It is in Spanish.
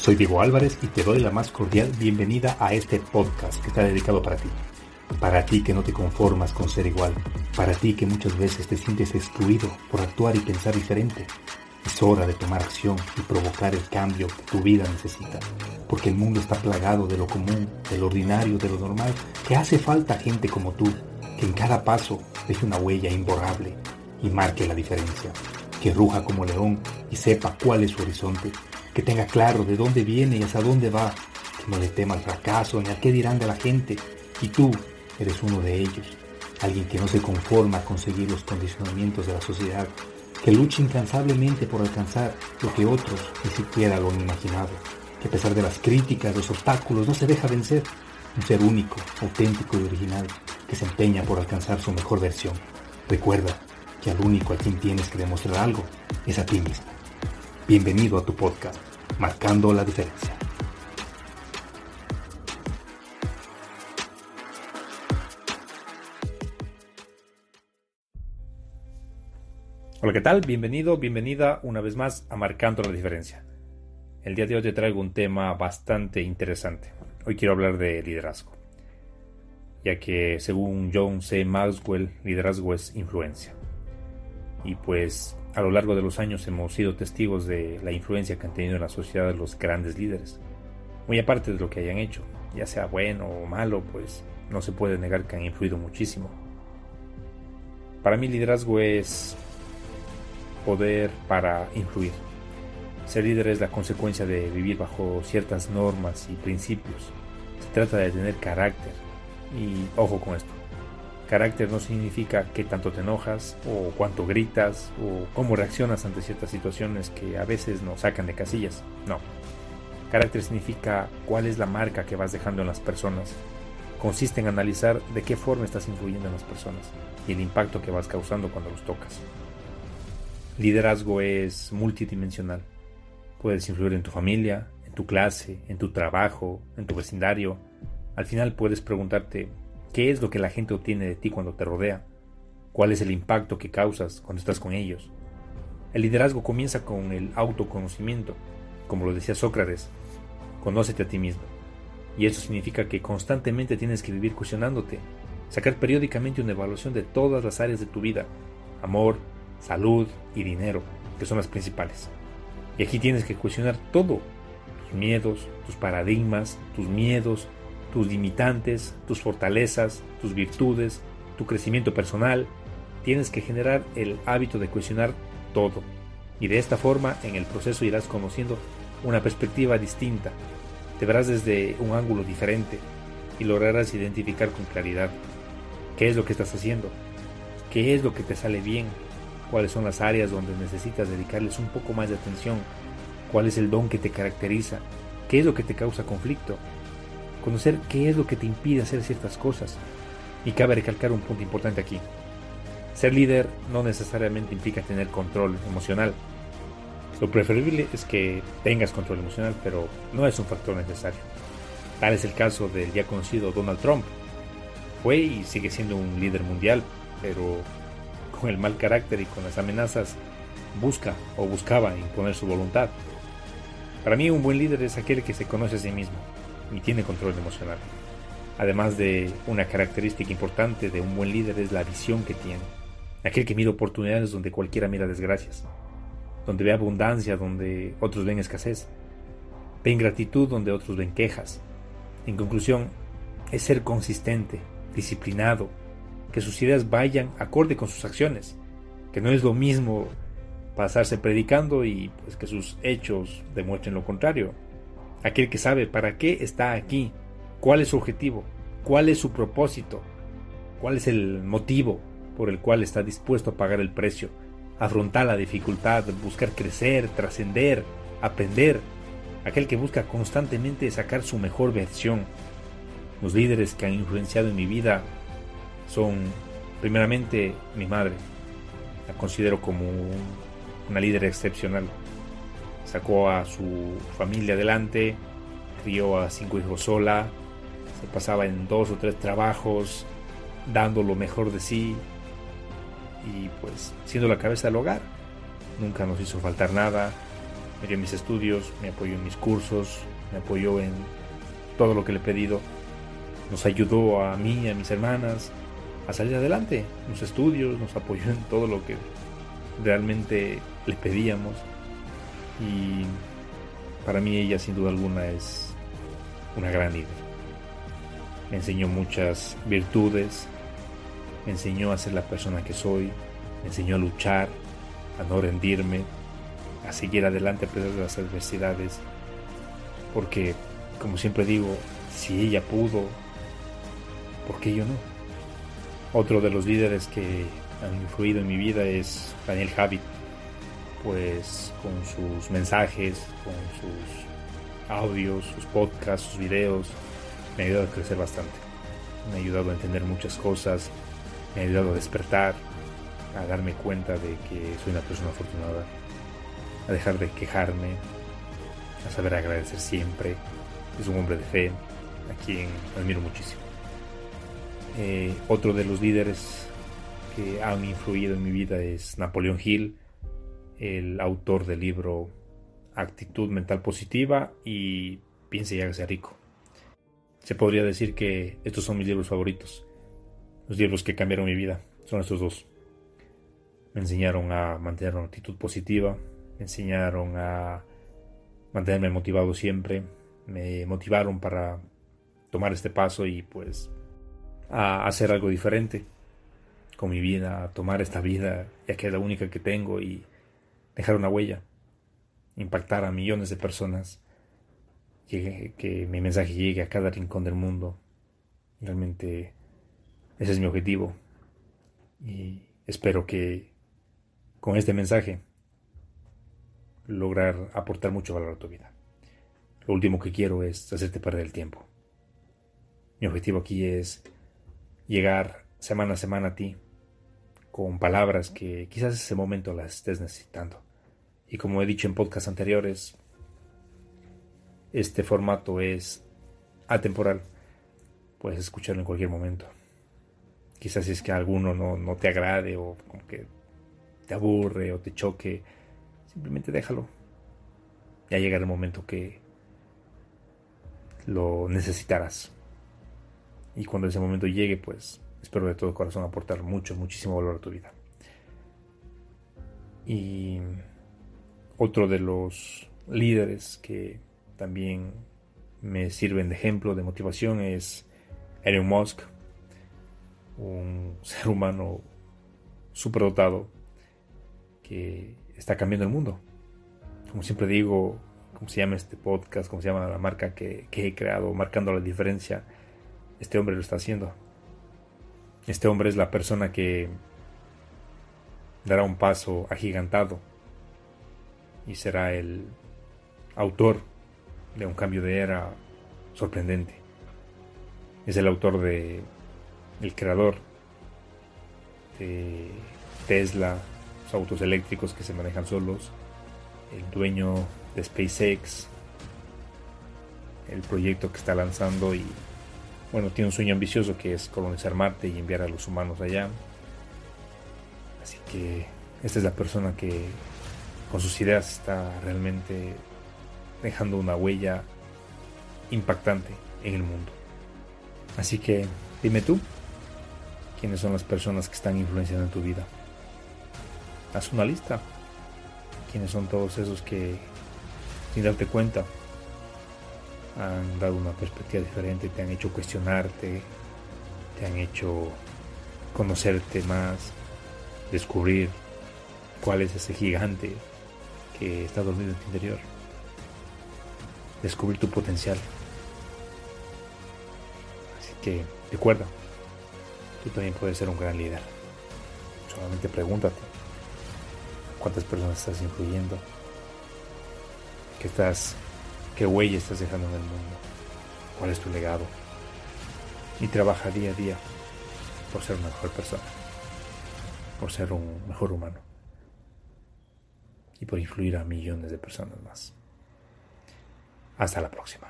Soy Diego Álvarez y te doy la más cordial bienvenida a este podcast que está dedicado para ti. Para ti que no te conformas con ser igual. Para ti que muchas veces te sientes excluido por actuar y pensar diferente. Es hora de tomar acción y provocar el cambio que tu vida necesita. Porque el mundo está plagado de lo común, de lo ordinario, de lo normal, que hace falta gente como tú, que en cada paso deje una huella imborrable y marque la diferencia que ruja como león y sepa cuál es su horizonte, que tenga claro de dónde viene y hacia dónde va, que no le tema al fracaso ni a qué dirán de la gente, y tú eres uno de ellos, alguien que no se conforma a conseguir los condicionamientos de la sociedad, que lucha incansablemente por alcanzar lo que otros ni siquiera lo han imaginado, que a pesar de las críticas, los obstáculos, no se deja vencer, un ser único, auténtico y original, que se empeña por alcanzar su mejor versión. Recuerda, que al único a quien tienes que demostrar algo es a ti mismo. Bienvenido a tu podcast, Marcando la Diferencia. Hola, ¿qué tal? Bienvenido, bienvenida una vez más a Marcando la Diferencia. El día de hoy te traigo un tema bastante interesante. Hoy quiero hablar de liderazgo, ya que según John C. Maxwell, liderazgo es influencia y pues a lo largo de los años hemos sido testigos de la influencia que han tenido en la sociedad los grandes líderes. Muy aparte de lo que hayan hecho, ya sea bueno o malo, pues no se puede negar que han influido muchísimo. Para mí liderazgo es poder para influir. Ser líder es la consecuencia de vivir bajo ciertas normas y principios. Se trata de tener carácter. Y ojo con esto, Carácter no significa qué tanto te enojas o cuánto gritas o cómo reaccionas ante ciertas situaciones que a veces nos sacan de casillas. No. Carácter significa cuál es la marca que vas dejando en las personas. Consiste en analizar de qué forma estás influyendo en las personas y el impacto que vas causando cuando los tocas. Liderazgo es multidimensional. Puedes influir en tu familia, en tu clase, en tu trabajo, en tu vecindario. Al final puedes preguntarte ¿Qué es lo que la gente obtiene de ti cuando te rodea? ¿Cuál es el impacto que causas cuando estás con ellos? El liderazgo comienza con el autoconocimiento, como lo decía Sócrates, conócete a ti mismo. Y eso significa que constantemente tienes que vivir cuestionándote, sacar periódicamente una evaluación de todas las áreas de tu vida, amor, salud y dinero, que son las principales. Y aquí tienes que cuestionar todo, tus miedos, tus paradigmas, tus miedos, tus limitantes, tus fortalezas, tus virtudes, tu crecimiento personal. Tienes que generar el hábito de cuestionar todo. Y de esta forma en el proceso irás conociendo una perspectiva distinta. Te verás desde un ángulo diferente y lograrás identificar con claridad qué es lo que estás haciendo, qué es lo que te sale bien, cuáles son las áreas donde necesitas dedicarles un poco más de atención, cuál es el don que te caracteriza, qué es lo que te causa conflicto conocer qué es lo que te impide hacer ciertas cosas. Y cabe recalcar un punto importante aquí. Ser líder no necesariamente implica tener control emocional. Lo preferible es que tengas control emocional, pero no es un factor necesario. Tal es el caso del ya conocido Donald Trump. Fue y sigue siendo un líder mundial, pero con el mal carácter y con las amenazas busca o buscaba imponer su voluntad. Para mí un buen líder es aquel que se conoce a sí mismo, y tiene control emocional. Además de una característica importante de un buen líder es la visión que tiene. Aquel que mira oportunidades donde cualquiera mira desgracias. Donde ve abundancia donde otros ven escasez. Ve ingratitud donde otros ven quejas. En conclusión, es ser consistente, disciplinado, que sus ideas vayan acorde con sus acciones. Que no es lo mismo pasarse predicando y pues que sus hechos demuestren lo contrario aquel que sabe para qué está aquí, cuál es su objetivo, cuál es su propósito, cuál es el motivo por el cual está dispuesto a pagar el precio, afrontar la dificultad, buscar crecer, trascender, aprender, aquel que busca constantemente sacar su mejor versión. Los líderes que han influenciado en mi vida son primeramente mi madre, la considero como una líder excepcional sacó a su familia adelante, crió a cinco hijos sola, se pasaba en dos o tres trabajos, dando lo mejor de sí y pues siendo la cabeza del hogar. Nunca nos hizo faltar nada, me dio mis estudios, me apoyó en mis cursos, me apoyó en todo lo que le he pedido. Nos ayudó a mí a mis hermanas a salir adelante en los estudios, nos apoyó en todo lo que realmente le pedíamos. Y para mí ella sin duda alguna es una gran líder. Me enseñó muchas virtudes, me enseñó a ser la persona que soy, me enseñó a luchar, a no rendirme, a seguir adelante a pesar de las adversidades. Porque, como siempre digo, si ella pudo, ¿por qué yo no? Otro de los líderes que han influido en mi vida es Daniel Javid, pues con sus mensajes, con sus audios, sus podcasts, sus videos, me ha ayudado a crecer bastante. Me ha ayudado a entender muchas cosas, me ha ayudado a despertar, a darme cuenta de que soy una persona afortunada, a dejar de quejarme, a saber agradecer siempre. Es un hombre de fe, a quien admiro muchísimo. Eh, otro de los líderes que han influido en mi vida es Napoleón Hill, el autor del libro Actitud Mental Positiva y Piense y hágase rico. Se podría decir que estos son mis libros favoritos, los libros que cambiaron mi vida, son estos dos. Me enseñaron a mantener una actitud positiva, me enseñaron a mantenerme motivado siempre, me motivaron para tomar este paso y pues a hacer algo diferente con mi vida, a tomar esta vida, ya que es la única que tengo y dejar una huella, impactar a millones de personas, que, mi mensaje llegue a cada rincón del mundo. Realmente ese es mi objetivo y espero que con este mensaje lograr aportar mucho valor a tu vida. Lo último que quiero es hacerte perder el tiempo. Mi objetivo aquí es llegar semana a semana a ti con palabras que quizás en ese momento las estés necesitando. Y como he dicho en podcasts anteriores, este formato es atemporal. Puedes escucharlo en cualquier momento. Quizás si es que alguno no, no te agrade o como que te aburre o te choque, simplemente déjalo. Ya llegará el momento que lo necesitarás. Y cuando ese momento llegue, pues espero de todo corazón aportar mucho, muchísimo valor a tu vida. Y otro de los líderes que también me sirven de ejemplo, de motivación, es Elon Musk, un ser humano superdotado que está cambiando el mundo. Como siempre digo, como se llama este podcast, como se llama la marca que, he creado, marcando la diferencia, este hombre lo está haciendo. Este hombre es la persona que dará un paso agigantado y será el autor de un cambio de era sorprendente. Es el autor de el creador de Tesla, autos eléctricos que se manejan solos, el dueño de SpaceX, el proyecto que está lanzando y bueno, tiene un sueño ambicioso que es colonizar Marte y enviar a los humanos allá. Así que esta es la persona que con sus ideas está realmente dejando una huella impactante en el mundo. Así que dime tú, ¿quiénes son las personas que están influenciando en tu vida? haz una lista. ¿Quiénes son todos esos que, sin darte cuenta, han dado una perspectiva diferente, te han hecho cuestionarte, te han hecho conocerte más, descubrir cuál es ese gigante que está dormido en tu interior, descubrir tu potencial. Así que recuerda, tú también puedes ser un gran líder. Solamente pregúntate cuántas personas estás influyendo, qué estás, qué huella estás dejando en el mundo, cuál es tu legado. Y trabaja día a día por ser una mejor persona, por ser un mejor humano y por influir a millones de personas más. Hasta la próxima.